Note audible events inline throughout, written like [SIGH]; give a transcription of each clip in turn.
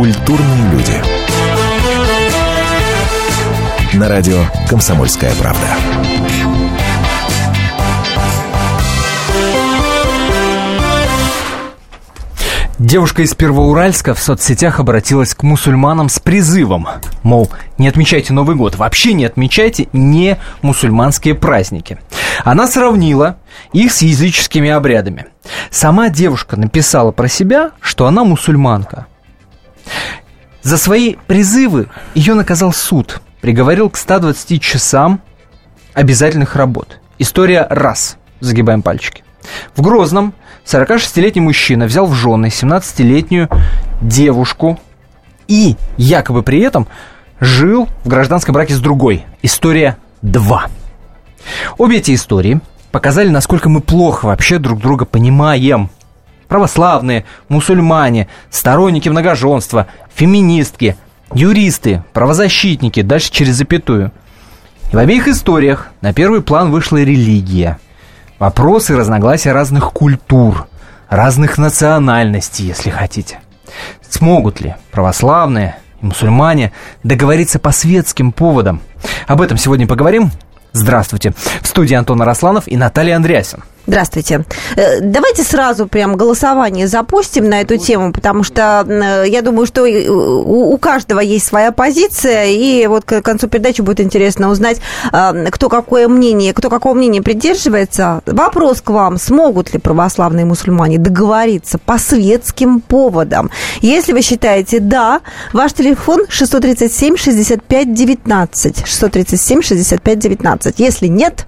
Культурные люди. На радио «Комсомольская правда». Девушка из Первоуральска в соцсетях обратилась к мусульманам с призывом, мол, не отмечайте Новый год, вообще не отмечайте не мусульманские праздники. Она сравнила их с языческими обрядами. Сама девушка написала про себя, что она мусульманка. За свои призывы ее наказал суд, приговорил к 120 часам обязательных работ. История раз. Загибаем пальчики. В Грозном 46-летний мужчина взял в жены 17-летнюю девушку и якобы при этом жил в гражданском браке с другой. История 2. Обе эти истории показали, насколько мы плохо вообще друг друга понимаем. Православные, мусульмане, сторонники многоженства, феминистки, юристы, правозащитники, дальше через запятую. И в обеих историях на первый план вышла религия – Вопросы разногласия разных культур, разных национальностей, если хотите. Смогут ли православные и мусульмане договориться по светским поводам? Об этом сегодня поговорим. Здравствуйте. В студии Антон Арасланов и Наталья Андреасин. Здравствуйте. Э, давайте сразу прям голосование запустим на эту тему, потому что э, я думаю, что у каждого есть своя позиция, и вот к концу передачи будет интересно узнать, э, кто какое мнение, кто какого мнения придерживается. Вопрос к вам, смогут ли православные мусульмане договориться по светским поводам? Если вы считаете «да», ваш телефон 637 65 19, 637 65 19. Если нет,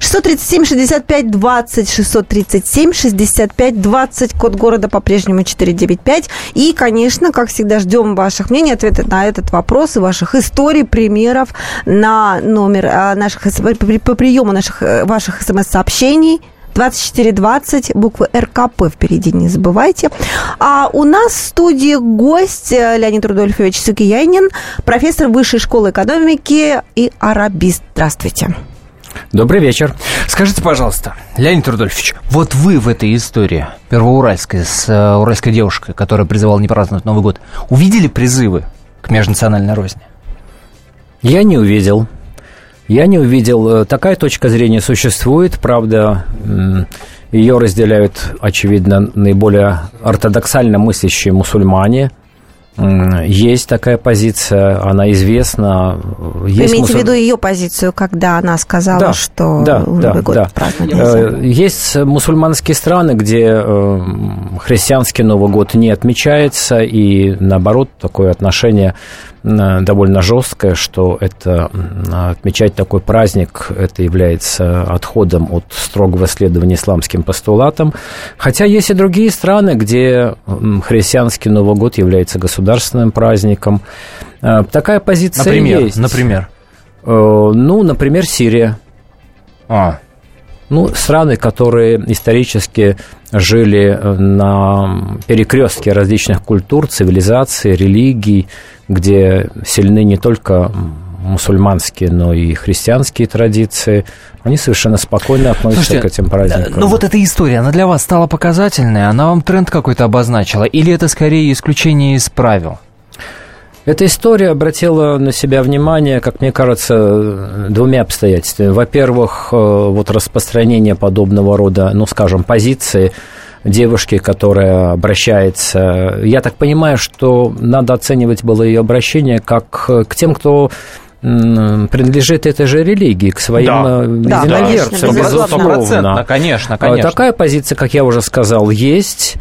637 65 20 20 637 65 20, код города по-прежнему 495. И, конечно, как всегда, ждем ваших мнений, ответов на этот вопрос и ваших историй, примеров на номер а, наших, по приему наших, э, ваших смс-сообщений 2420, буквы РКП впереди, не забывайте. А у нас в студии гость э, Леонид Рудольфович Сукиянин, профессор Высшей школы экономики и арабист. Здравствуйте. Добрый вечер. Скажите, пожалуйста, Леонид Рудольфович, вот вы в этой истории первоуральской с э, уральской девушкой, которая призывала не праздновать Новый год, увидели призывы к межнациональной розни? Я не увидел. Я не увидел. Э, такая точка зрения существует, правда, ее разделяют, очевидно, наиболее ортодоксально мыслящие мусульмане – есть такая позиция, она известна. Есть Вы имеете мусор... в виду ее позицию, когда она сказала, да, что да, Новый да, год да. праздновать э, Есть мусульманские страны, где э, христианский Новый год не отмечается, и наоборот, такое отношение довольно жесткое, что это отмечать такой праздник, это является отходом от строгого следования исламским постулатам. Хотя есть и другие страны, где христианский Новый год является государственным праздником. Э, такая позиция например, есть. Например? Э, ну, например, Сирия. А, ну, страны, которые исторически жили э, на перекрестке различных культур, цивилизаций, религий, где сильны не только мусульманские, но и христианские традиции, они совершенно спокойно относятся Слушайте, к этим праздникам. Ну вот эта история, она для вас стала показательной, она вам тренд какой-то обозначила, или это скорее исключение из правил? Эта история обратила на себя внимание, как мне кажется, двумя обстоятельствами. Во-первых, э, вот распространение подобного рода, ну, скажем, позиции девушки, которая обращается. Я так понимаю, что надо оценивать было ее обращение как к тем, кто принадлежит этой же религии, к своим да, э, единоверцам, да, безусловно. Конечно, конечно. Такая позиция, как я уже сказал, есть.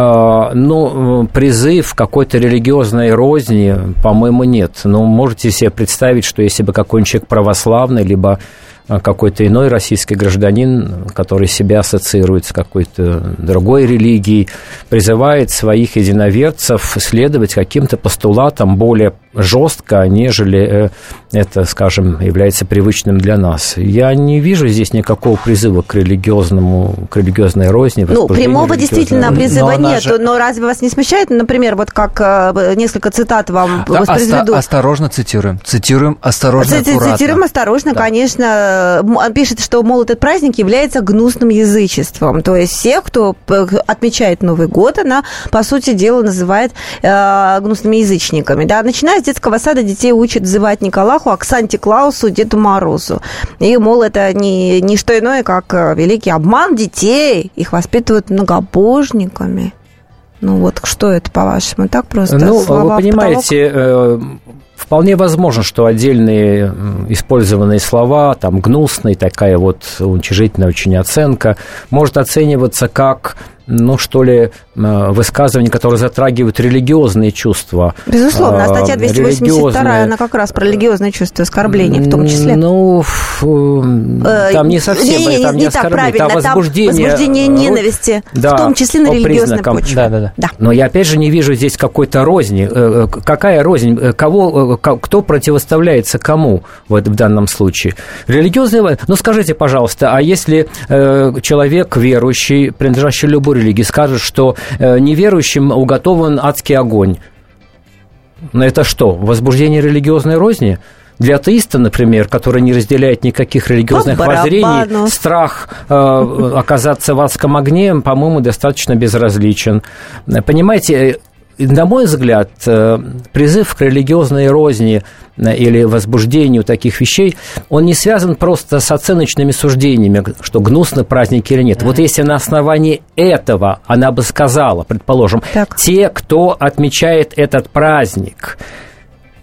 А, ну, призыв какой-то религиозной розни, по-моему, нет. Но можете себе представить, что если бы какой-нибудь человек православный, либо а, какой-то иной российский гражданин, который себя ассоциирует с какой-то другой религией, призывает своих единоверцев следовать каким-то постулатам более жестко, нежели это, скажем, является привычным для нас. Я не вижу здесь никакого призыва к религиозному, к религиозной розни. Ну, прямого действительно призыва но нет. Же... Но разве вас не смущает, например, вот как э, несколько цитат вам да, воспроизведу? Оста- осторожно цитируем. Цитируем осторожно, аккуратно. Цитируем осторожно, да. конечно. Он пишет, что, мол, этот праздник является гнусным язычеством. То есть всех, кто отмечает Новый год, она, по сути дела, называет э, гнусными язычниками. Да? Начиная с детского сада детей учат взывать Николаху, а к Санте-Клаусу, Деду Морозу. И, мол, это не, не что иное, как э, великий обман детей. Их воспитывают многобожниками. Ну вот что это, по-вашему, так просто? Ну, вы понимаете, э, вполне возможно, что отдельные использованные слова, там, гнусный, такая вот уничижительная очень оценка, может оцениваться как ну, что ли, э, высказывания, которые затрагивают религиозные чувства. Безусловно, а статья 282, она как раз про религиозные чувства, оскорбления в том числе. Ну, э, там не совсем, не, не, там не, не оскорбление, там возбуждение. Там возбуждение ненависти, да, в том числе на религиозной почве. Да, да, да, да. Но я опять же не вижу здесь какой-то розни. Э, какая рознь? Кого, кто противоставляется кому в, в данном случае? Религиозные... Ну, скажите, пожалуйста, а если человек верующий, принадлежащий любой религии скажет, что э, неверующим уготован адский огонь. Но это что, возбуждение религиозной розни? Для атеиста, например, который не разделяет никаких религиозных воззрений, страх э, оказаться в адском огне, по-моему, достаточно безразличен. Понимаете, на мой взгляд, э, призыв к религиозной розни э, или возбуждению таких вещей, он не связан просто с оценочными суждениями, что гнусно праздник или нет. Вот если на основании этого она бы сказала, предположим, так. те, кто отмечает этот праздник,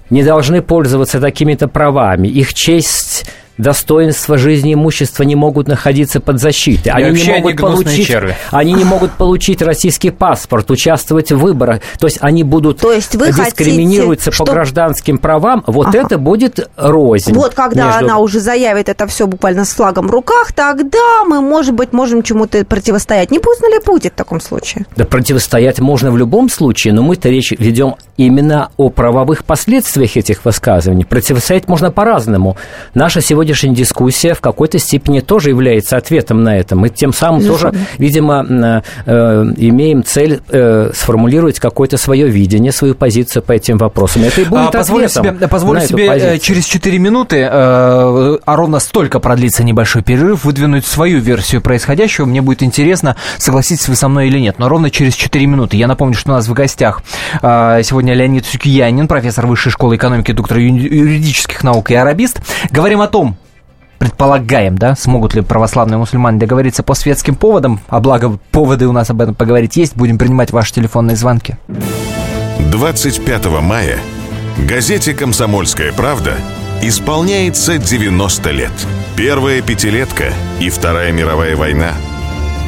не должны пользоваться такими-то правами, их честь достоинства жизни и имущества не могут находиться под защитой. Они не могут получить, они не могут получить российский паспорт, участвовать в выборах. То есть они будут То есть вы дискриминируются хотите, по что... гражданским правам. Вот ага. это будет рознь. Вот когда между... она уже заявит это все буквально с флагом в руках, тогда мы, может быть, можем чему-то противостоять. Не поздно ли будет в таком случае? Да противостоять можно в любом случае, но мы-то речь ведем именно о правовых последствиях этих высказываний. Противостоять можно по-разному. Наша сегодня сегодняшняя дискуссия в какой-то степени тоже является ответом на это. Мы тем самым Безусловно. тоже, видимо, э, имеем цель э, сформулировать какое-то свое видение, свою позицию по этим вопросам. Это и будет а, позволю себе, позволю себе э, через 4 минуты, а ровно столько продлится небольшой перерыв, выдвинуть свою версию происходящего. Мне будет интересно, согласитесь вы со мной или нет. Но ровно через 4 минуты. Я напомню, что у нас в гостях сегодня Леонид Сукиянин, профессор Высшей школы экономики, доктор юридических наук и арабист. Говорим о том, предполагаем, да, смогут ли православные мусульмане договориться по светским поводам, а благо поводы у нас об этом поговорить есть, будем принимать ваши телефонные звонки. 25 мая газете «Комсомольская правда» исполняется 90 лет. Первая пятилетка и Вторая мировая война.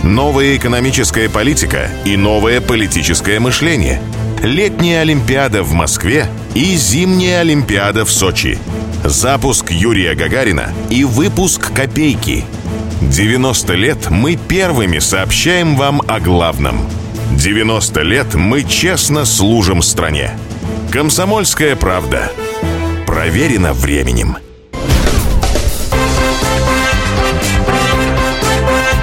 Новая экономическая политика и новое политическое мышление. Летняя Олимпиада в Москве и зимняя Олимпиада в Сочи – запуск Юрия Гагарина и выпуск «Копейки». 90 лет мы первыми сообщаем вам о главном. 90 лет мы честно служим стране. Комсомольская правда. Проверено временем.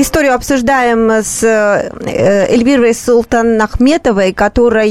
Историю обсуждаем с э, Эльвирой Султан Ахметовой, которая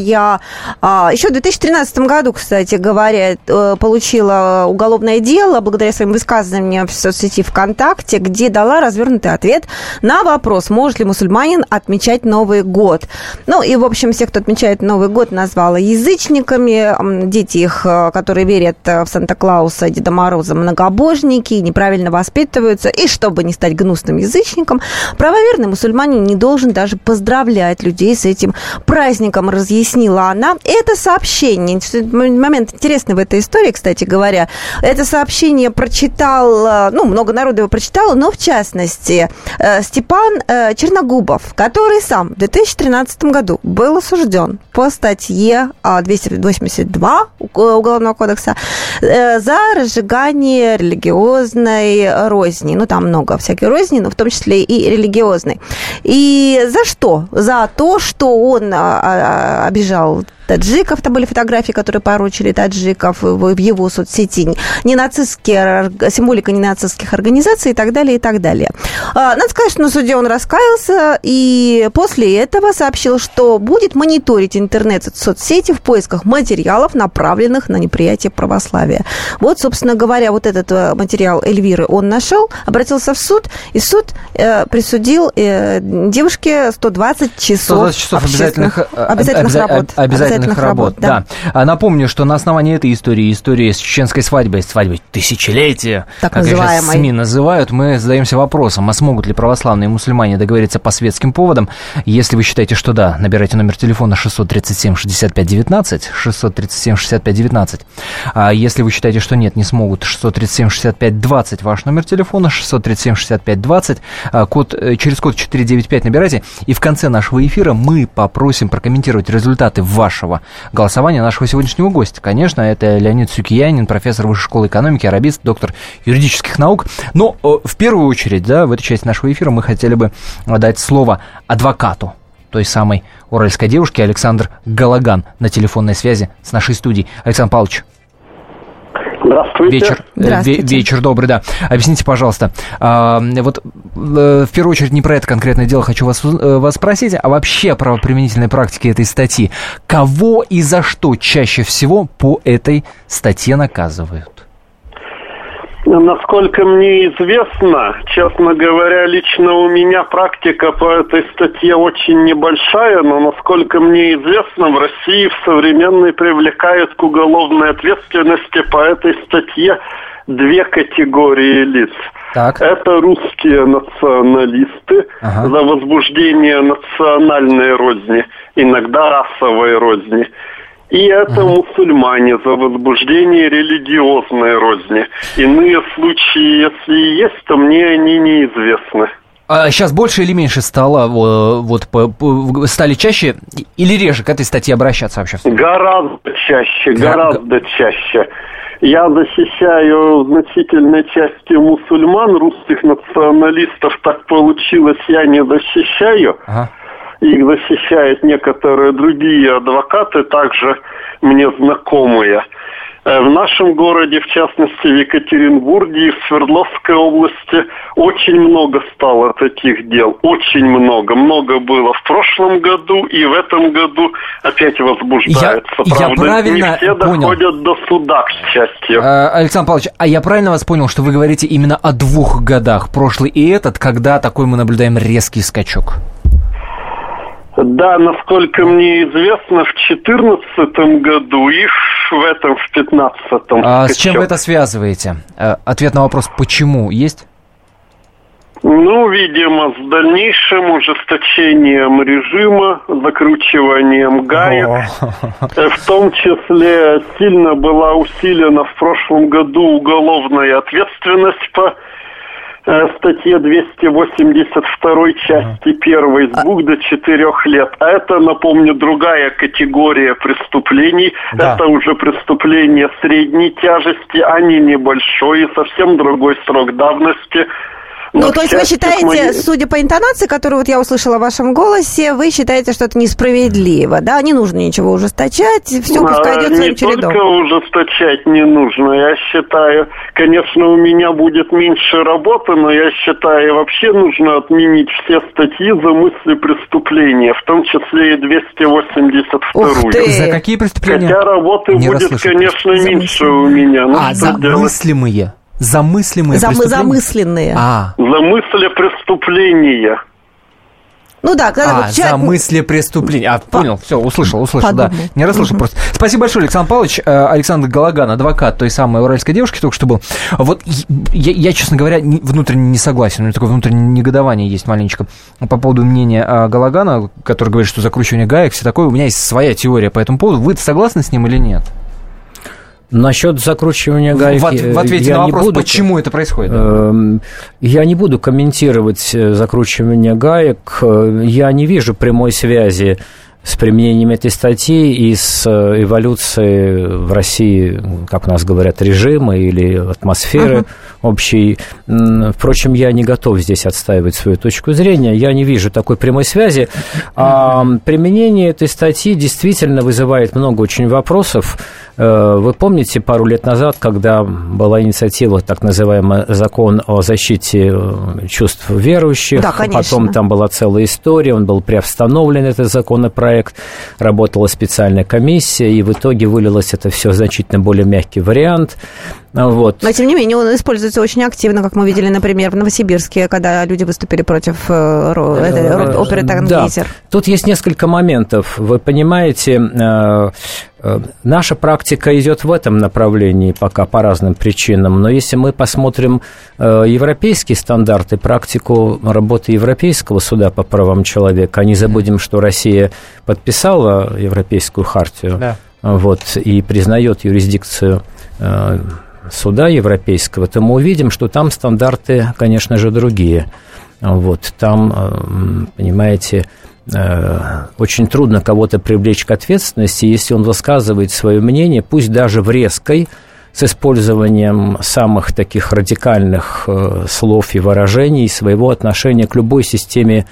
а, еще в 2013 году, кстати говоря, э, получила уголовное дело благодаря своим высказываниям в соцсети ВКонтакте, где дала развернутый ответ на вопрос, может ли мусульманин отмечать Новый год. Ну и, в общем, всех, кто отмечает Новый год, назвала язычниками. Дети их, э, которые верят в Санта-Клауса, Деда Мороза, многобожники, неправильно воспитываются. И чтобы не стать гнусным язычником, Правоверный мусульманин не должен даже поздравлять людей с этим праздником, разъяснила она. Это сообщение, момент интересный в этой истории, кстати говоря, это сообщение прочитал, э, ну, много народу его прочитало, но в частности э, Степан э, Черногубов, который сам в 2013 году был осужден по статье 282 Уголовного кодекса за разжигание религиозной розни. Ну, там много всякой розни, но в том числе и религиозной. И за что? За то, что он а, а, обижал таджиков, там были фотографии, которые поручили таджиков в его соцсети, не нацистские, символика не нацистских организаций и так далее, и так далее. А, надо сказать, что на суде он раскаялся и после этого сообщил, что будет мониторить интернет-соцсети в поисках материалов, направленных на неприятие православия. Вот, собственно говоря, вот этот э, материал Эльвиры он нашел, обратился в суд, и суд э, присудил э, девушке 120 часов, 120 часов обязательных, обязательных, работ. Обязательных обязательных работ. Да. да. А напомню, что на основании этой истории, истории с чеченской свадьбой, свадьбой тысячелетия, так как называемой. сейчас СМИ называют, мы задаемся вопросом, а смогут ли православные мусульмане договориться по светским поводам? Если вы считаете, что да, набирайте номер телефона 637 65 19, 637 65 19. А если вы считаете, что нет, не смогут, 637 65 20, ваш номер телефона, 637 65 20, код, э, через код 495 набирайте, и в конце нашего эфира мы попросим прокомментировать результаты вашего нашего голосования, нашего сегодняшнего гостя. Конечно, это Леонид Сюкиянин, профессор Высшей школы экономики, арабист, доктор юридических наук. Но э, в первую очередь, да, в этой части нашего эфира мы хотели бы дать слово адвокату той самой уральской девушки Александр Галаган на телефонной связи с нашей студией. Александр Павлович. Здравствуйте. Вечер, э, Здравствуйте. вечер добрый, да. Объясните, пожалуйста, а, вот э, в первую очередь не про это конкретное дело хочу вас, э, вас спросить, а вообще правоприменительной практике этой статьи. Кого и за что чаще всего по этой статье наказывают? Насколько мне известно, честно говоря, лично у меня практика по этой статье очень небольшая, но насколько мне известно, в России в современной привлекают к уголовной ответственности по этой статье две категории лиц. Так. Это русские националисты ага. за возбуждение национальной розни, иногда расовой розни – и это угу. мусульмане за возбуждение религиозной розни. Иные случаи, если и есть, то мне они неизвестны. А сейчас больше или меньше стало, вот, стали чаще или реже к этой статье обращаться вообще? Гораздо чаще, гораздо чаще. Я защищаю значительной части мусульман, русских националистов, так получилось, я не защищаю. Ага их защищают некоторые другие адвокаты, также мне знакомые. Э, в нашем городе, в частности в Екатеринбурге и в Свердловской области, очень много стало таких дел. Очень много. Много было в прошлом году и в этом году опять возбуждается. Я, Правда, я правильно не все понял. доходят до суда, к счастью. А, Александр Павлович, а я правильно вас понял, что вы говорите именно о двух годах, прошлый и этот, когда такой мы наблюдаем резкий скачок? Да, насколько мне известно, в 2014 году и в этом, в 2015. А с чем вы это связываете? Э, ответ на вопрос «почему» есть? Ну, видимо, с дальнейшим ужесточением режима, закручиванием гаек. О. В том числе сильно была усилена в прошлом году уголовная ответственность по статье 282 части 1 с 2 до 4 лет. А это, напомню, другая категория преступлений. Да. Это уже преступления средней тяжести, а не небольшой и совсем другой срок давности. Ну, то есть вы считаете, моей... судя по интонации, которую вот я услышала в вашем голосе, вы считаете, что это несправедливо, да? Не нужно ничего ужесточать, все пускай идет своим чередом. Не только ужесточать не нужно, я считаю, конечно, у меня будет меньше работы, но я считаю, вообще нужно отменить все статьи за мысли преступления, в том числе и 282 За какие преступления? Хотя работы не будет, конечно, меньше у меня. Ну, а, за делать? мыслимые? Замыслимые Зам, Замысленные. А. Замысли преступления. Ну да, когда а, вот человек... за мысли преступления. А, понял, все, услышал, услышал, Подумал. да. Не расслышал угу. просто. Спасибо большое, Александр Павлович. Э, Александр Галаган, адвокат той самой уральской девушки, только что был. Вот я, я честно говоря, внутренне не согласен. У меня такое внутреннее негодование есть маленечко по поводу мнения а, Галагана, который говорит, что закручивание гаек, все такое. У меня есть своя теория по этому поводу. Вы согласны с ним или нет? Насчет закручивания гаек... В, в ответе я на вопрос, буду, почему это происходит? Э, я не буду комментировать э, закручивание гаек. Э, я не вижу прямой связи с применением этой статьи и с э, эволюцией в России, как у нас говорят, режима или атмосферы uh-huh. общей. Впрочем, я не готов здесь отстаивать свою точку зрения. Я не вижу такой прямой связи. А применение этой статьи действительно вызывает много очень вопросов. Э, вы помните пару лет назад, когда была инициатива, так называемый закон о защите э, чувств верующих, да, конечно. потом там была целая история, он был приостановлен, этот законопроект, проект, работала специальная комиссия, и в итоге вылилось это все в значительно более мягкий вариант. Вот. Но, тем не менее, он используется очень активно, как мы видели, например, в Новосибирске, когда люди выступили против э, э, оперы «Тангейзер». Да. Тут есть несколько моментов. Вы понимаете, э, наша практика идет в этом направлении пока по разным причинам, но если мы посмотрим европейские стандарты, практику работы Европейского суда по правам человека, а не забудем, что Россия подписала Европейскую хартию да. вот, и признает юрисдикцию суда европейского, то мы увидим, что там стандарты, конечно же, другие. Вот, там, э, понимаете, э, очень трудно кого-то привлечь к ответственности, если он высказывает свое мнение, пусть даже в резкой, с использованием самых таких радикальных э, слов и выражений своего отношения к любой системе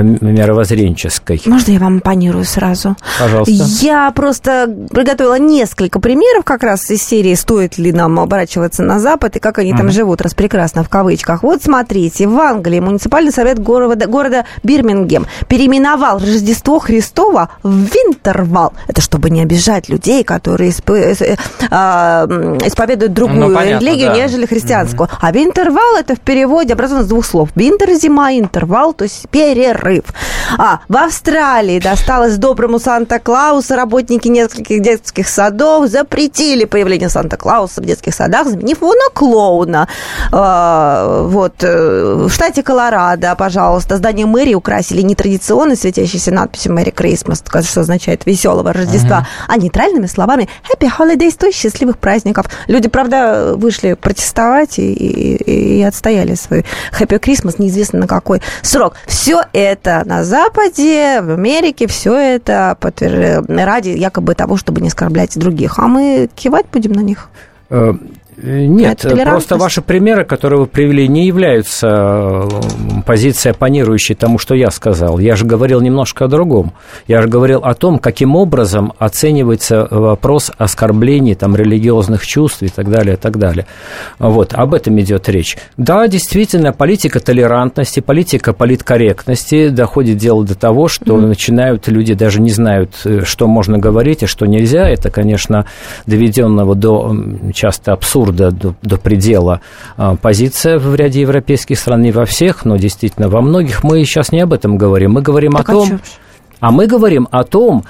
мировоззренческой. Можно я вам оппонирую сразу? Пожалуйста. Я просто приготовила несколько примеров как раз из серии «Стоит ли нам оборачиваться на Запад?» и как они mm-hmm. там живут, раз прекрасно в кавычках. Вот смотрите, в Англии муниципальный совет города, города Бирмингем переименовал Рождество Христова в Винтервал. Это чтобы не обижать людей, которые исп... Э, а, исповедуют другую ну, понятно, религию, да. нежели христианскую. Mm-hmm. А Винтервал это в переводе образовано из двух слов. Винтер – зима, интервал, то есть перерыв прорыв. А, в Австралии досталось доброму Санта-Клауса. Работники нескольких детских садов запретили появление Санта-Клауса в детских садах, заменив его на клоуна. А, вот. Э, в штате Колорадо, пожалуйста, здание мэрии украсили нетрадиционной светящейся надписью «Merry Christmas», что означает «веселого Рождества», uh-huh. а нейтральными словами «Happy Holidays», то есть «счастливых праздников». Люди, правда, вышли протестовать и, и, и отстояли свой «Happy Christmas», неизвестно на какой срок. Все это это на Западе, в Америке, все это подтвер... ради якобы того, чтобы не оскорблять других. А мы кивать будем на них? Э, нет, просто ваши примеры, которые вы привели, не являются э, позицией оппонирующей тому, что я сказал. Я же говорил немножко о другом. Я же говорил о том, каким образом оценивается вопрос оскорблений там, религиозных чувств и так далее, и так далее. Вот, об этом идет речь. Да, действительно, политика толерантности, политика политкорректности доходит дело до того, что mm-hmm. начинают люди даже не знают, э, что можно говорить, а что нельзя. Это, конечно, доведенного до часто абсурда абсурда до, до предела а, позиция в ряде европейских стран, не во всех, но действительно во многих. Мы сейчас не об этом говорим. Мы говорим так о том... А мы говорим о том,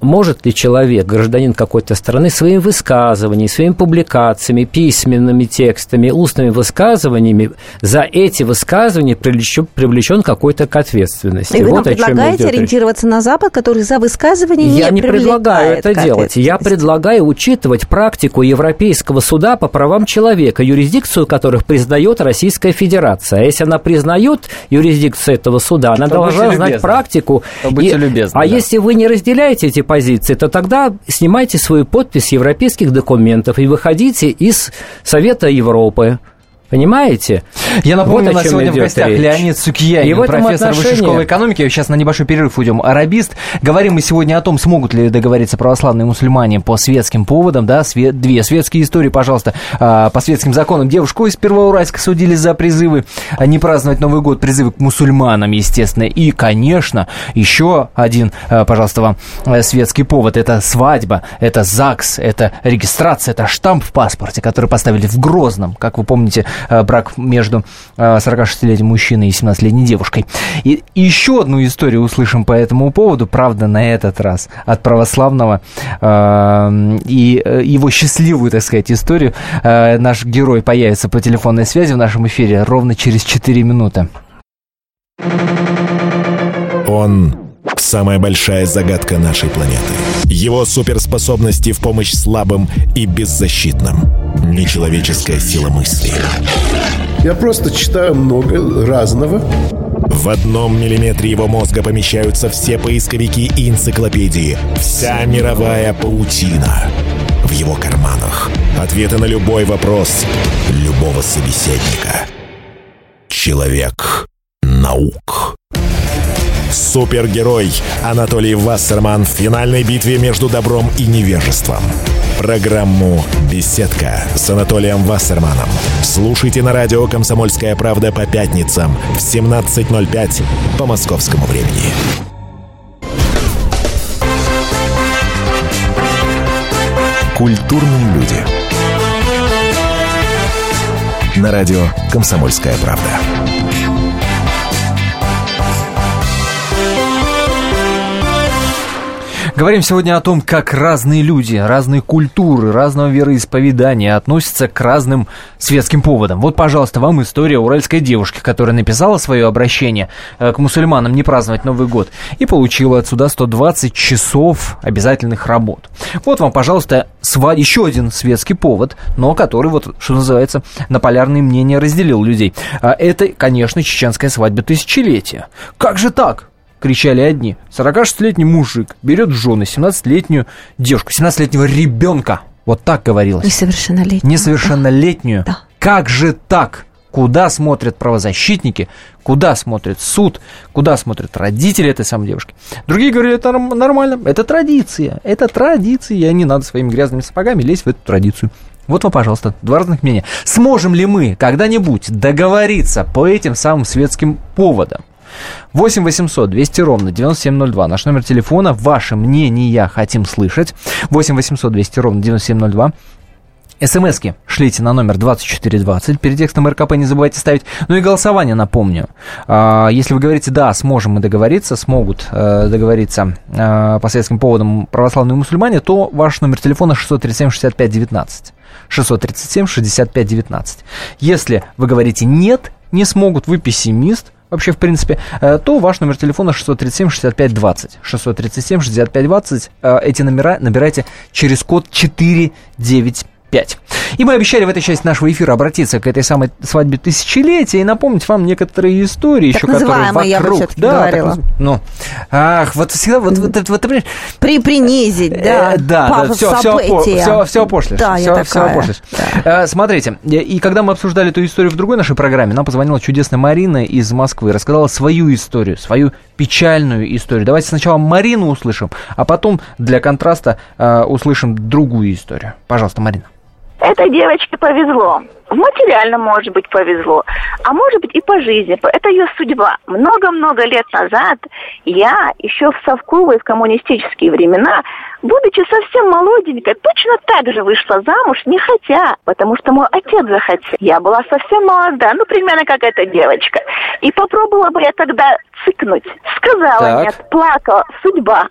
может ли человек, гражданин какой-то страны, своими высказываниями, своими публикациями, письменными текстами, устными высказываниями за эти высказывания привлечен, привлечен какой-то к ответственности. И вы вот нам предлагаете ориентироваться на Запад, который за высказывание не Я не предлагаю это делать. Я предлагаю учитывать практику Европейского суда по правам человека, юрисдикцию которых признает Российская Федерация. А если она признает юрисдикцию этого суда, она должна знать практику. Будьте и, любезны. А да если вы не разделяете эти позиции, то тогда снимайте свою подпись европейских документов и выходите из Совета Европы. Понимаете? Я напомню, вот у нас сегодня в гостях речь. Леонид Сукьянин, профессор отношении... Высшей школы экономики. Сейчас на небольшой перерыв уйдем. Арабист. Говорим мы сегодня о том, смогут ли договориться православные мусульмане по светским поводам. Да? Свет... Две светские истории, пожалуйста. А, по светским законам девушку из Первоуральска судили за призывы не праздновать Новый год, призывы к мусульманам, естественно. И, конечно, еще один, а, пожалуйста, вам светский повод. Это свадьба, это ЗАГС, это регистрация, это штамп в паспорте, который поставили в Грозном, как вы помните, брак между 46-летним мужчиной и 17-летней девушкой. И еще одну историю услышим по этому поводу, правда, на этот раз от православного и его счастливую, так сказать, историю. Наш герой появится по телефонной связи в нашем эфире ровно через 4 минуты. Он – самая большая загадка нашей планеты. Его суперспособности в помощь слабым и беззащитным. Нечеловеческая сила мысли. Я просто читаю много разного. В одном миллиметре его мозга помещаются все поисковики и энциклопедии. Вся мировая паутина. В его карманах. Ответы на любой вопрос любого собеседника. Человек наук. Супергерой Анатолий Вассерман в финальной битве между добром и невежеством. Программу «Беседка» с Анатолием Вассерманом. Слушайте на радио «Комсомольская правда» по пятницам в 17.05 по московскому времени. Культурные люди. На радио «Комсомольская правда». Говорим сегодня о том, как разные люди, разные культуры, разного вероисповедания относятся к разным светским поводам. Вот, пожалуйста, вам история уральской девушки, которая написала свое обращение э, к мусульманам не праздновать Новый год и получила отсюда 120 часов обязательных работ. Вот вам, пожалуйста, сва... еще один светский повод, но который, вот, что называется, на полярные мнения разделил людей. А это, конечно, чеченская свадьба тысячелетия. Как же так? Кричали одни. 46-летний мужик берет в жены 17-летнюю девушку, 17-летнего ребенка. Вот так говорилось. Несовершеннолетнюю. Несовершеннолетнюю. Да. Как же так? Куда смотрят правозащитники, куда смотрит суд, куда смотрят родители этой самой девушки. Другие говорили, это нормально, это традиция, это традиция, не надо своими грязными сапогами лезть в эту традицию. Вот вам, пожалуйста, два разных мнения. Сможем ли мы когда-нибудь договориться по этим самым светским поводам? 8 800 200 ровно 9702. Наш номер телефона. Ваше мнение хотим слышать. 8 800 200 ровно 9702. СМСки шлите на номер 2420. Перед текстом РКП не забывайте ставить. Ну и голосование, напомню. А, если вы говорите «да, сможем мы договориться», смогут э, договориться э, по светским поводам православные мусульмане, то ваш номер телефона 637-65-19. 637-65-19. Если вы говорите «нет, не смогут, вы пессимист», вообще, в принципе, э, то ваш номер телефона 637-65-20. 637-65-20. Эти номера набирайте через код 495. 5. И мы обещали в этой части нашего эфира обратиться к этой самой свадьбе тысячелетия и напомнить вам некоторые истории, так еще которые вокруг. Я бы да, говорила. Так, ну, ах, вот всегда вот, вот, вот, вот При принизить, да. Э, да, да, все, все, все, все опошлишь. Да, все, я такая. все опошлишь. Да. Э, смотрите, и когда мы обсуждали эту историю в другой нашей программе, нам позвонила чудесная Марина из Москвы, рассказала свою историю, свою печальную историю. Давайте сначала Марину услышим, а потом для контраста э, услышим другую историю. Пожалуйста, Марина. Этой девочке повезло. В материальном, может быть, повезло. А может быть, и по жизни. Это ее судьба. Много-много лет назад я, еще в совковые, в коммунистические времена, будучи совсем молоденькой, точно так же вышла замуж, не хотя, потому что мой отец захотел. Я была совсем молода, ну, примерно как эта девочка. И попробовала бы я тогда цикнуть. Сказала так. нет, плакала. Судьба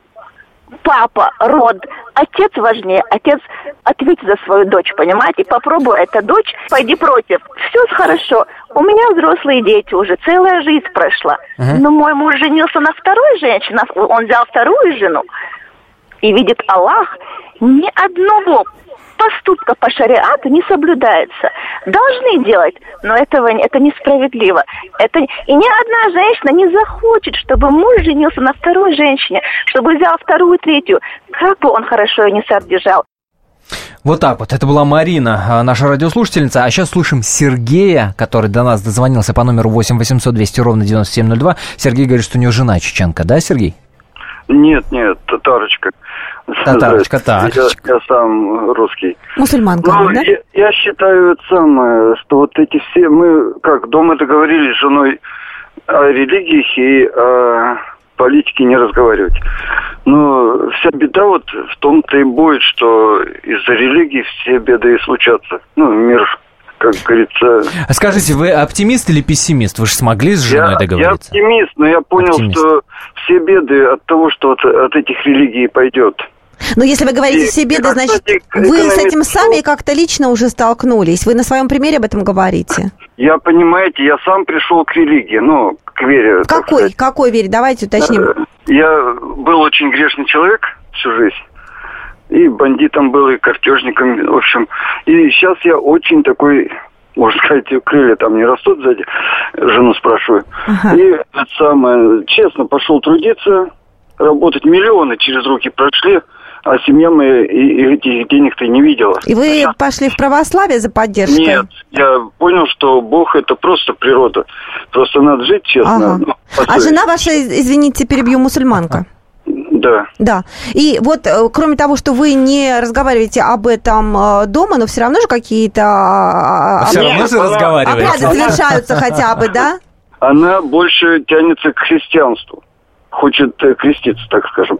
папа, род, отец важнее. Отец ответит за свою дочь, понимаете? Попробуй, это дочь, пойди против. Все хорошо. У меня взрослые дети уже, целая жизнь прошла. Uh-huh. Но мой муж женился на второй женщине, он взял вторую жену. И видит Аллах, ни одного поступка по шариату не соблюдается. Должны делать, но этого это несправедливо. Это, и ни одна женщина не захочет, чтобы муж женился на второй женщине, чтобы взял вторую, третью. Как бы он хорошо ее не содержал. Вот так вот. Это была Марина, а, наша радиослушательница. А сейчас слушаем Сергея, который до нас дозвонился по номеру 8 800 200 ровно 9702. Сергей говорит, что у него жена чеченка, да, Сергей? Нет, нет, татарочка. Татарочка, так. [LAUGHS] Я, я сам русский. Мусульманка, ну, да? Я, я считаю это самое, что вот эти все, мы как дома договорились с женой о религиях и о политике не разговаривать. Но вся беда вот в том-то и будет, что из-за религии все беды и случатся. Ну, мир как говорится... А скажите, вы оптимист или пессимист? Вы же смогли с женой я, договориться? Я оптимист, но я понял, оптимист. что все беды от того, что от, от этих религий пойдет. Но если вы говорите все беды, значит, вы с этим сами как-то лично уже столкнулись. Вы на своем примере об этом говорите. Я, понимаете, я сам пришел к религии, ну, к вере. Какой? Какой вере? Давайте уточним. Э, я был очень грешный человек всю жизнь. И бандитом был, и картежником, в общем. И сейчас я очень такой можно сказать, крылья там не растут сзади, жену спрашиваю. Ага. И это самое, честно, пошел трудиться, работать миллионы через руки прошли, а семья моя и этих денег-то не видела. И вы пошли в православие за поддержкой? Нет, я понял, что Бог это просто природа. Просто надо жить честно. Ага. Ну, а жена ваша, извините, перебью, мусульманка? Да. Да. И вот, э, кроме того, что вы не разговариваете об этом э, дома, но все равно же какие-то... А, все равно же разговариваете. Обряды совершаются хотя бы, да? Она больше тянется к христианству хочет э, креститься, так скажем.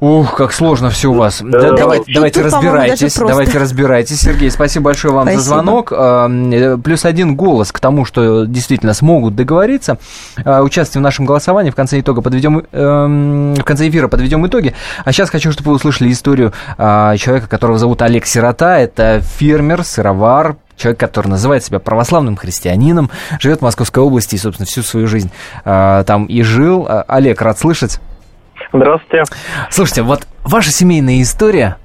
Ух, как сложно все у вас. Да, да, давайте, давайте разбирайтесь. Давайте разбирайтесь. Сергей, спасибо большое вам спасибо. за звонок. Э, плюс один голос к тому, что действительно смогут договориться. Э, участвуйте в нашем голосовании. В конце итога подведем, эм, в конце эфира подведем итоги. А сейчас хочу, чтобы вы услышали историю человека, которого зовут Олег Сирота. Это фермер, сыровар, человек, который называет себя православным христианином, живет в Московской области и, собственно, всю свою жизнь э, там и жил. А, Олег, рад слышать. Здравствуйте. Слушайте, вот ваша семейная история,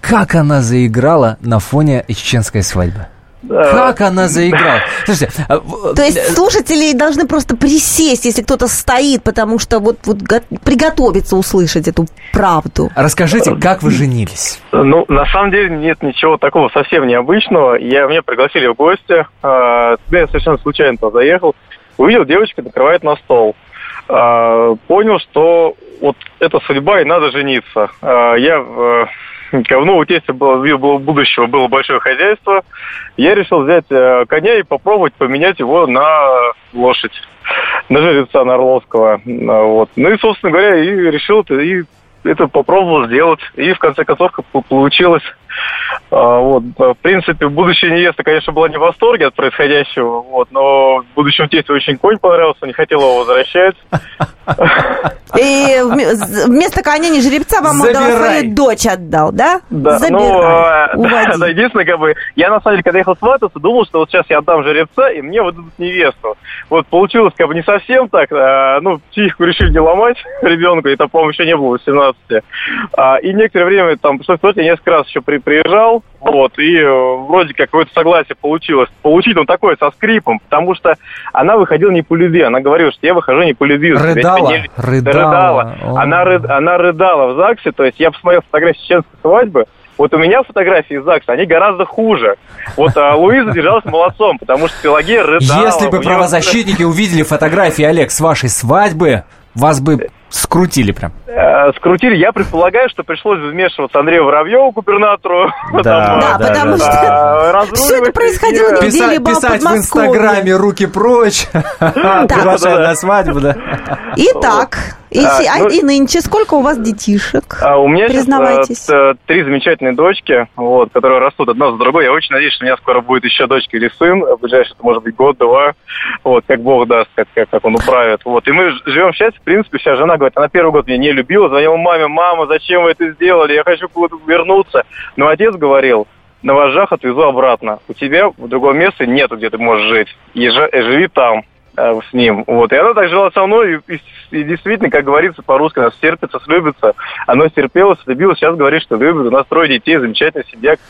как она заиграла на фоне чеченской свадьбы? Как она заиграла? [LAUGHS] Слушайте, а, то есть э, слушатели должны просто присесть, если кто-то стоит, потому что вот, вот приготовиться услышать эту правду. Расскажите, как вы женились? Ну, на самом деле нет ничего такого совсем необычного. Я, меня пригласили в гости. А, я совершенно случайно туда заехал. Увидел, девочка накрывает на стол. А, понял, что вот это судьба и надо жениться. Я ну, у тестя было, было будущего было большое хозяйство. Я решил взять э, коня и попробовать поменять его на лошадь, на жеребца на Орловского. Вот. Ну и, собственно говоря, и решил это, и это попробовал сделать. И в конце концов получилось. А, вот. В принципе, будущая невеста, конечно, была не в восторге от происходящего, вот, но будущему тестю очень конь понравился, не хотела его возвращать. И вместо коня не жеребца вам отдал, свою дочь отдал, да? Да, ну, а, да, единственное, как бы, я на самом деле, когда ехал свататься, думал, что вот сейчас я отдам жеребца, и мне выдадут невесту. Вот получилось как бы не совсем так, а, ну, психику решили не ломать [LAUGHS] ребенку, это, по-моему, еще не было 18. А, и некоторое время, там, что я несколько раз еще при, приезжал, вот, и э, вроде как какое-то согласие получилось. Получить он такое со скрипом, потому что она выходила не по любви, она говорила, что я выхожу не по любви. Рыдала? Не... Рыдала. рыдала. Она, ры... она рыдала в ЗАГСе, то есть я посмотрел фотографии чеченской свадьбы, вот у меня фотографии из ЗАГСа, они гораздо хуже. Вот а Луиза держалась молодцом, потому что Пелагея рыдала. Если бы правозащитники увидели фотографии, Олег, с вашей свадьбы, вас бы Скрутили прям. Э, скрутили. Я предполагаю, что пришлось вмешиваться Андрею Воробьеву, губернатору. [LAUGHS] Да, да, да потому да, что да. все это происходило на Писать, писать в Инстаграме «руки прочь», [LAUGHS] приглашать на свадьбу, да. Итак, и, а, ну, и нынче сколько у вас детишек? А у меня сейчас а, три замечательные дочки, вот, которые растут одна за другой. Я очень надеюсь, что у меня скоро будет еще дочка или сын. В ближайший, может быть, год-два. Вот, как Бог даст, как, как, как он управит. Вот. И мы живем в счастье. В принципе, вся жена говорит, она первый год меня не любила. Звонила маме, мама, зачем вы это сделали? Я хочу куда-то вернуться. Но отец говорил, на вожжах отвезу обратно. У тебя в другом месте нету, где ты можешь жить. И живи там. Э, с ним. Вот. И она так жила со мной, и, и, и действительно, как говорится по-русски, она стерпится, слюбится. Она стерпелась, любилась, сейчас говорит, что любит, у нас трое детей, замечательно сидят.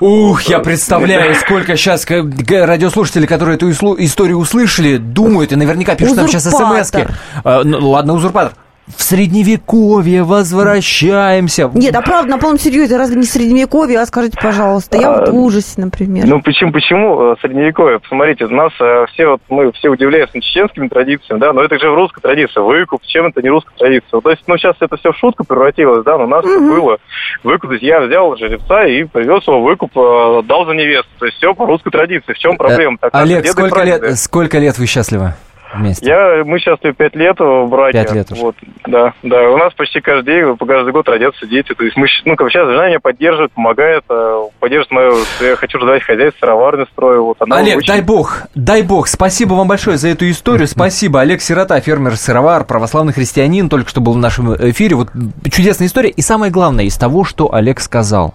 Ух, я представляю, [LAUGHS] сколько сейчас радиослушателей, которые эту историю услышали, думают и наверняка пишут нам сейчас смс -ки. Ладно, узурпатор в средневековье возвращаемся. Нет, а правда, на полном серьезе, разве не средневековье? А скажите, пожалуйста, я вот в ужасе, например. Ну, почему, почему э, средневековье? Посмотрите, у нас э, все вот, мы все удивляемся чеченскими традициями, да, но это же в русской традиции, выкуп, чем это не русская традиция? То есть, ну, сейчас это все в шутку превратилось, да, но у нас угу. было выкуп, то есть я взял жеребца и привез его выкуп, э, дал за невесту, то есть все по русской традиции, в чем проблема? Так, Олег, сколько лет, сколько лет вы счастливы? Вместе? Я, мы счастливы пять лет в браке. Пять лет уже. Вот, да, да. У нас почти каждый день, каждый год родятся дети. То есть мы, ну, как сейчас жена меня поддерживает, помогает, э, поддерживает мою, я хочу развивать хозяйство, сыроварню строю. Вот, она Олег, очень- дай бог, дай бог, спасибо вам большое за эту историю, спасибо. Олег Сирота, фермер-сыровар, православный христианин, только что был в нашем эфире. Вот чудесная история. И самое главное из того, что Олег сказал.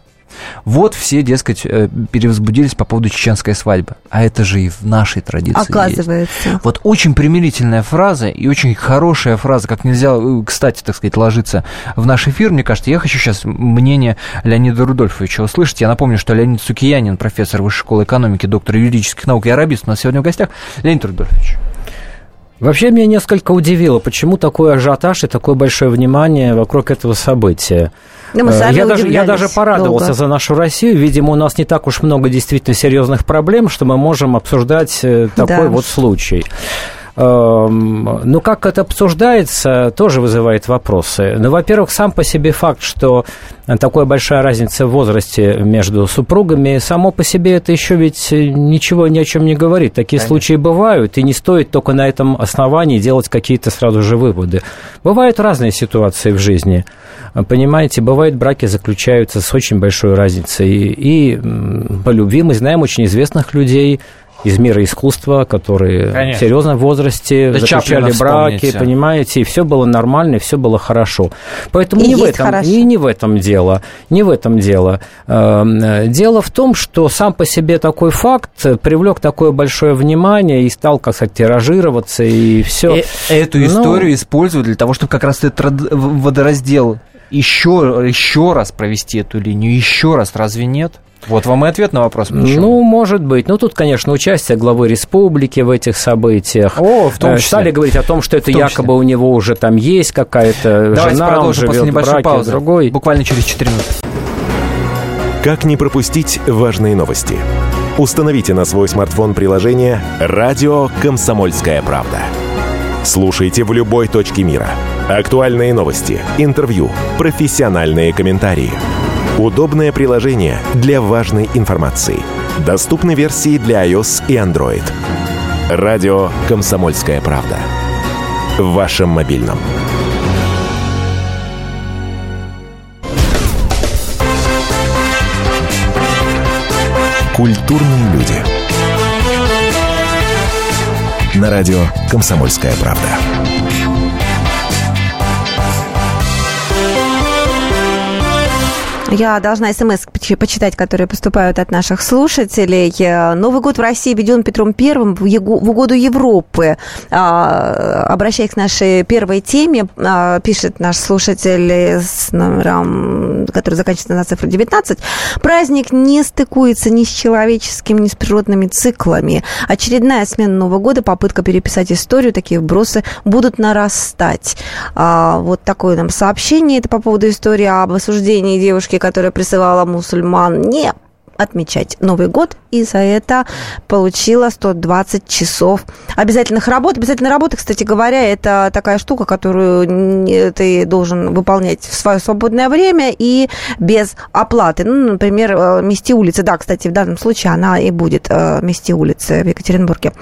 Вот все, дескать, э, перевозбудились по поводу чеченской свадьбы. А это же и в нашей традиции есть. Оказывается. Вот очень примирительная фраза и очень хорошая фраза, как нельзя, э, кстати, так сказать, ложиться в наш эфир, мне кажется. Я хочу сейчас мнение Леонида Рудольфовича услышать. Я напомню, что Леонид Сукиянин, профессор Высшей школы экономики, доктор юридических наук и арабист, у нас сегодня в гостях. Леонид Рудольфович. Вообще меня несколько удивило, почему такой ажиотаж и такое большое внимание вокруг этого события. Да мы Э, сами я, даже, я даже порадовался долго. за нашу Россию. Видимо, у нас не так уж много действительно серьезных проблем, что мы можем обсуждать э, такой Да. вот случай. Эм, Ну, как это обсуждается, тоже вызывает вопросы. Ну, во-первых, сам по себе факт, что такая большая разница в возрасте между супругами, само по себе это еще ведь ничего ни о чем не говорит. Такие случаи бывают, и не стоит только на этом основании делать какие-то сразу же выводы. Бывают разные ситуации в жизни. Понимаете, бывают браки заключаются с очень большой разницей. И, и по любви мы знаем очень известных людей, из мира искусства, которые Конечно. в серьезном возрасте Да заключали Чаплина браки, вспомните. понимаете, и все было нормально, и все было хорошо. Поэтому И не в этом, хорошо. и не в этом дело, не в этом дело. Эм, Дело в том, что сам по себе такой факт привлек такое большое внимание и стал, как сказать, тиражироваться и все. Э, Эту Ну, историю используют для того, чтобы как раз этот водораздел еще, еще раз провести эту линию, еще раз, разве нет? Вот вам и ответ на вопрос. почему. Ну, может быть. Ну, тут, конечно, участие главы республики в этих событиях. О, в том Э, числе. Стали говорить о том, что это якобы числе. у него уже там есть какая-то Давайте жена, он продолжим после небольшой браке, паузы. другой. Буквально через 4 минуты. Как не пропустить важные новости? Установите на свой смартфон приложение «Радио Комсомольская правда». Слушайте в любой точке мира. Актуальные новости, интервью, профессиональные комментарии. Удобное приложение для важной информации. Доступны версии для iOS и Android. Радио «Комсомольская правда». В вашем мобильном. Культурные люди. На радио «Комсомольская правда». Я должна смс почитать, которые поступают от наших слушателей. Э, Новый год в России введен Петром Первым в угоду Европы. А, Обращаясь к нашей первой теме, а, пишет наш слушатель с номером, который заканчивается на цифру 19, праздник не стыкуется ни с человеческим, ни с природными циклами. Очередная смена Нового года, попытка переписать историю, такие вбросы будут нарастать. А, Вот такое нам сообщение. Это по поводу истории об осуждении девушки, которая присылала мусульман. Не отмечать Новый год, и за это получила 120 часов обязательных работ. Обязательная работа, кстати говоря, это такая штука, которую ты должен выполнять в свое свободное время и без оплаты. Ну, например, э, мести улицы. Да, кстати, в данном случае она и будет э, мести улицы в Екатеринбурге.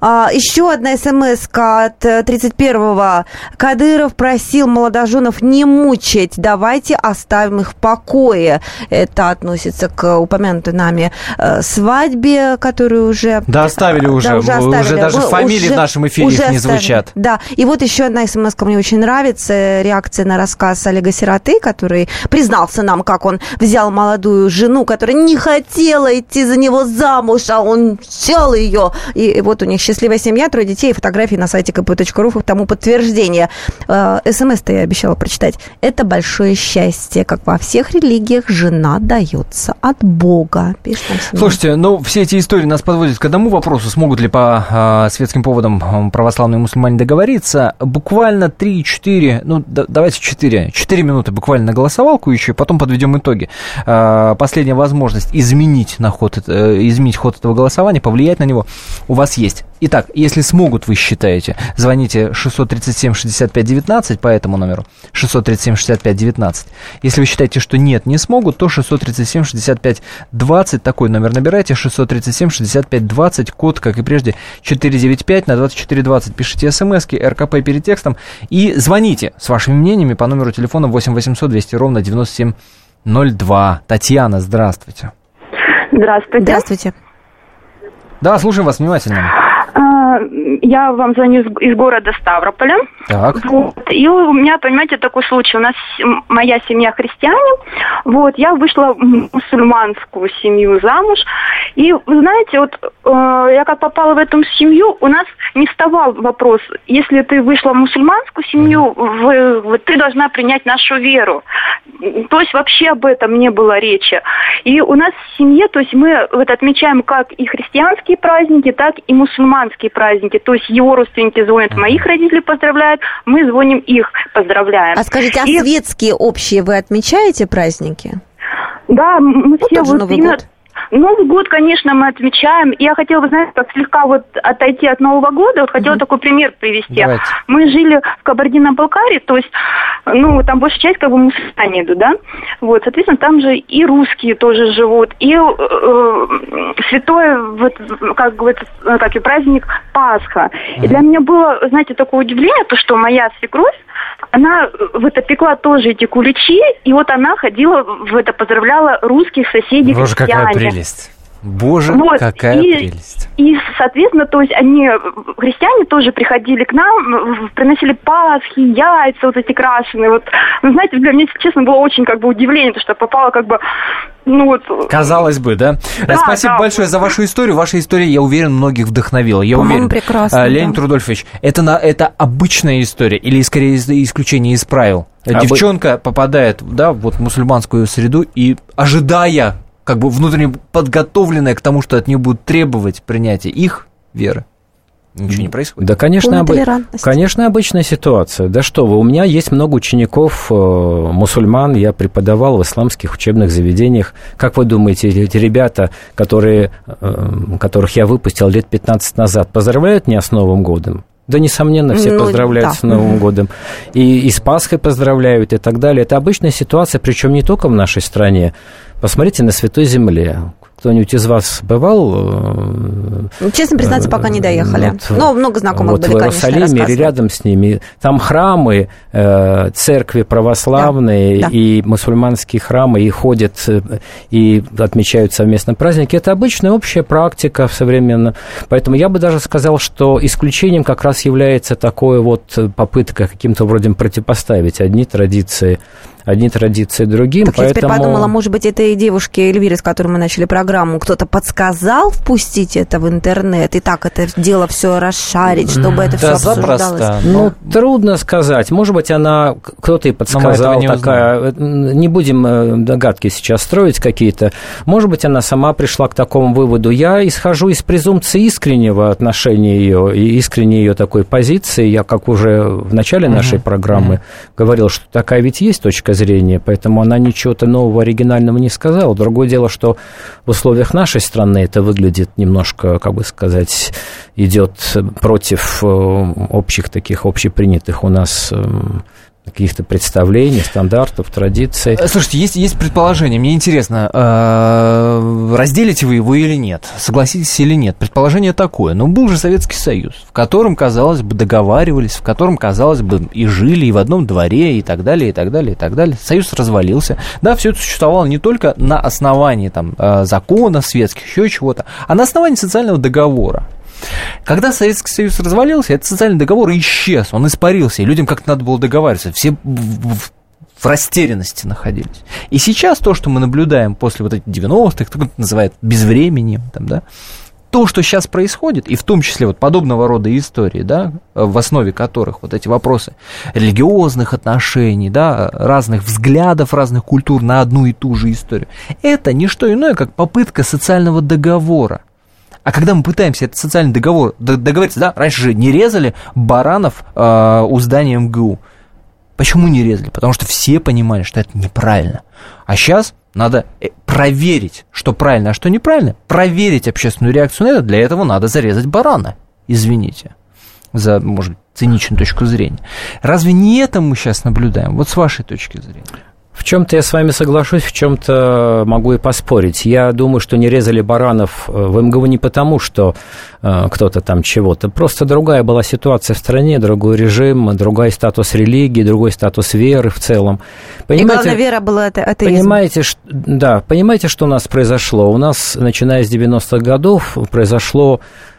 А, Еще одна смс от э, 31-го. Кадыров просил молодоженов не мучать. Давайте оставим их в покое. Это относится к упомянутой нами э, свадьбе, которую уже... Да, оставили уже. Да, уже Уже оставили. даже Вы- фамилии в уже- нашем эфире уже не звучат. Да, и вот еще одна смс мне очень нравится. Реакция на рассказ Олега Сироты, который признался нам, как он взял молодую жену, которая не хотела идти за него замуж, а он взял ее. И вот у них счастливая семья, трое детей, фотографии на сайте kp.ru, тому подтверждение. Э, СМС-то я обещала прочитать. Это большое счастье, как во всех религиях жена дается от Бога. Семен. Слушайте, ну все эти истории нас подводят к одному вопросу, смогут ли по а, светским поводам м, православные мусульмане договориться. Буквально 3-4, ну да- давайте 4, 4 минуты буквально на голосовалку еще, потом подведем итоги. А, последняя возможность изменить, на ход, э, изменить ход этого голосования, повлиять на него у вас есть. Итак, если смогут, вы считаете, звоните 637-65-19 по этому номеру, 637-65-19. Если вы считаете, что нет, не смогут, то 637-65-20, такой номер набирайте, 637-65-20, код, как и прежде, 495 на 2420. Пишите смски, РКП перед текстом и звоните с вашими мнениями по номеру телефона 8 800 200 ровно 9702. Татьяна, здравствуйте. Здравствуйте. Здравствуйте. Да, слушаем вас внимательно. А, я вам звоню из города Ставрополя. Так. Вот. И у меня, понимаете, такой случай. У нас моя семья христиане. Вот, я вышла в мусульманскую семью замуж. И, вы знаете, вот э, я как попала в эту семью, у нас не вставал вопрос, если ты вышла в мусульманскую семью, вы, вы, ты должна принять нашу веру. То есть вообще об этом не было речи. И у нас в семье, то есть мы вот отмечаем как и христианские праздники, так и мусульманские праздники. То есть его родственники звонят, моих родителей поздравляют, мы звоним их, поздравляем. А скажите, а и... светские общие вы отмечаете праздники? Да, мы вот все вот Новый именно... год. Новый год, конечно, мы отмечаем. Я хотела бы, знаете, как слегка вот отойти от Нового года. Вот хотела mm-hmm. такой пример привести. Давайте. Мы жили в Кабардино-Балкарии, то есть, ну, там большая часть как бы мусульмане идут, да? Вот, соответственно, там же и русские тоже живут, и э, э, святое, вот, как говорится, как и праздник Пасха. Mm-hmm. И для меня было, знаете, такое удивление, то, что моя свекровь, она в это пекла тоже эти куличи, и вот она ходила в это, поздравляла русских соседей Боже, какая прелесть. Боже, вот. какая и, прелесть. И, соответственно, то есть они, христиане тоже приходили к нам, приносили пасхи, яйца вот эти крашеные. Вот, ну, знаете, для меня, если честно, было очень как бы удивление, то, что попала как бы ну вот... Казалось бы, да? Да, Спасибо да. большое за вашу историю. Ваша история, я уверен, многих вдохновила. Я уверен. прекрасно, А, Леонид да. Рудольфович, это, на, это обычная история или, скорее, исключение из правил? Обы- Девчонка попадает да, вот, в мусульманскую среду и, ожидая, как бы внутренне подготовленная к тому, что от нее будут требовать принятия их веры, ничего не происходит. Да, конечно, толерантность. конечно, обычная ситуация. Да что вы, у меня есть много учеников, э, мусульман, я преподавал в исламских учебных заведениях. Как вы думаете, эти ребята, которые, э, которых я выпустил лет 15 назад, поздравляют меня с Новым годом? Да, несомненно, все Ну, поздравляют да. с Новым годом. И, и с Пасхой поздравляют, и так далее. Это обычная ситуация, причем не только в нашей стране. Посмотрите на Святой Земле. Кто-нибудь из вас бывал э, Ну, Честно признаться, пока не доехали. вот, Но много знакомых вот были, в конечно, Иерусалиме или рассказывают. рядом с ними. Там храмы, э, церкви православные Да, да. и мусульманские храмы, и ходят, э, и отмечают совместно праздники. Это обычная общая практика в современном. Поэтому я бы даже сказал, что исключением как раз является такое вот попытка каким-то образом противопоставить одни традиции одни традиции другим. Так я теперь поэтому... подумала, может быть, этой девушке Эльвире, с которой мы начали программу, кто-то подсказал впустить это в интернет и так это дело все расшарить, чтобы это все Да, обсуждалось. запросто. Ну, трудно сказать. Может быть, она кто-то и подсказал не такая. Не будем э, догадки сейчас строить какие-то. Может быть, она сама пришла к такому выводу. Я исхожу из презумпции искреннего отношения ее и искренней ее такой позиции. Я, как уже в начале нашей программы говорил, что такая ведь есть точка зрения, поэтому она ничего-то нового, оригинального не сказала. Другое дело, что в условиях нашей страны это выглядит немножко, как бы сказать, идет против э, общих таких общепринятых у нас э, каких-то представлений, стандартов, традиций. Э, Слушайте, есть, есть предположение. Мне интересно, э, разделите вы его или нет? Согласитесь или нет? Предположение такое. Ну, был же Советский Союз, в котором, казалось бы, договаривались, в котором, казалось бы, и жили, и в одном дворе, и так далее, и так далее, и так далее. Союз развалился. Да, все это существовало не только на основании там, э, законов светских, еще чего-то, а на основании социального договора. Когда Советский Союз развалился, этот социальный договор исчез, он испарился, и людям как-то надо было договариваться. Все в, растерянности находились. И сейчас то, что мы наблюдаем после вот этих 90-х, кто-то называет безвременем, там, да, то, что сейчас происходит, и в том числе вот подобного рода истории, да, в основе которых вот эти вопросы религиозных отношений, да, разных взглядов, разных культур на одну и ту же историю, это не что иное, как попытка социального договора. А когда мы пытаемся этот социальный договор договориться, да, раньше же не резали баранов э, у здания МГУ. Почему не резали? Потому что все понимали, что это неправильно. А сейчас надо э, проверить, что правильно, а что неправильно. Проверить общественную реакцию на это. Для этого надо зарезать барана. Извините за, может циничную точку зрения. Разве не это мы сейчас наблюдаем? Вот с вашей точки зрения. В чем-то я с вами соглашусь, в чем-то могу и поспорить. Я думаю, что не резали баранов э, в МГУ не потому, что э, кто-то там чего-то. Просто другая была ситуация в стране, другой режим, другой статус религии, другой статус веры в целом. Понимаете, и главная вера была атеизм. Понимаете, что, да, понимаете, что у нас произошло? У нас, начиная с 90-х годов, произошло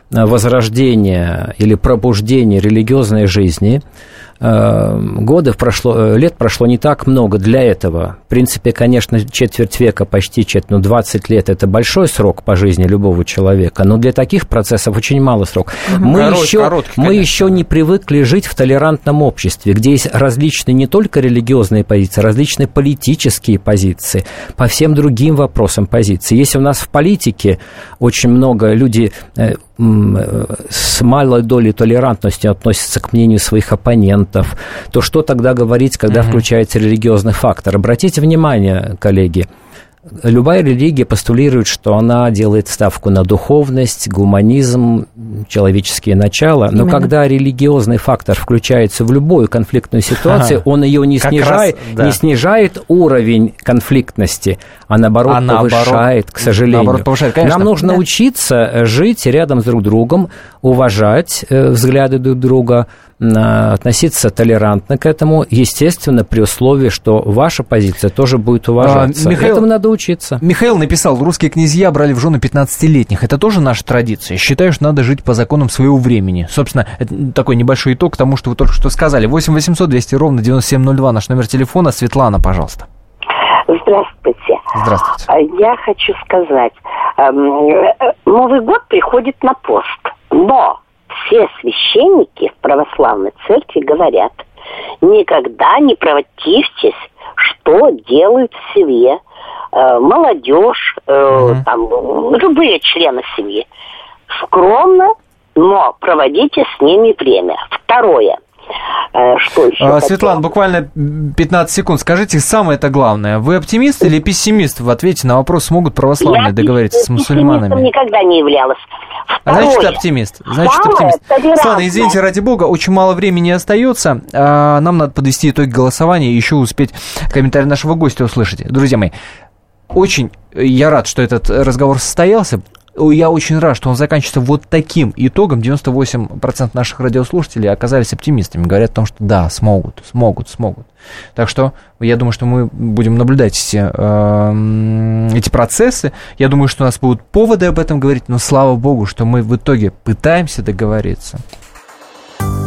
э, возрождение или пробуждение религиозной жизни – годов прошло, э, лет прошло не так много для этого. В принципе, конечно, четверть века, почти четверть, ну, 20 лет – это большой срок по жизни любого человека, но для таких процессов очень мало срок. Угу. Мы, Корот, еще, короткий, мы еще не привыкли жить в толерантном обществе, где есть различные не только религиозные позиции, различные политические позиции, по всем другим вопросам позиции. Если у нас в политике очень много людей э, с малой долей толерантности относятся к мнению своих оппонентов, то что тогда говорить, когда угу. включается религиозный фактор? Обратите внимание, коллеги, Любая религия постулирует, что она делает ставку на духовность, гуманизм, человеческие начала, но Именно. когда религиозный фактор включается в любую конфликтную ситуацию, ага. он ее не снижает, раз, да. не снижает уровень конфликтности, а наоборот а повышает, наоборот, к сожалению. Наоборот, повышает, конечно. Нам нужно да. учиться жить рядом с друг другом, уважать э, взгляды друг друга, относиться толерантно к этому, естественно, при условии, что ваша позиция тоже будет уважаться. А, Михаил, Этому надо учиться. Михаил написал, русские князья брали в жены 15-летних. Это тоже наша традиция. Считаю, что надо жить по законам своего времени. Собственно, это такой небольшой итог тому, что вы только что сказали. 8 800 200 ровно 9702 наш номер телефона. Светлана, пожалуйста. Здравствуйте. Здравствуйте. А, я хочу сказать, эм, э, Новый год приходит на пост, но все священники в православной церкви говорят, никогда не противьтесь, что делают в семье э, молодежь, э, mm там, любые члены семьи. Скромно, но проводите с ними время. Второе – что еще? А, Светлана, буквально 15 секунд. Скажите, самое это главное. Вы оптимист или пессимист? В ответе на вопрос, смогут православные Я договориться с мусульманами? никогда не являлась. Второе. А значит, оптимист. Значит, оптимист. Светлана, извините, ради бога, очень мало времени остается. А, нам надо подвести итоги голосования и еще успеть комментарий нашего гостя услышать. Друзья мои, очень я рад, что этот разговор состоялся я очень рад, что он заканчивается вот таким итогом. 98% наших радиослушателей оказались оптимистами. Говорят о том, что да, смогут, смогут, смогут. Так что я думаю, что мы будем наблюдать эти, э, эти процессы. Я думаю, что у нас будут поводы об этом говорить, но слава богу, что мы в итоге пытаемся договориться.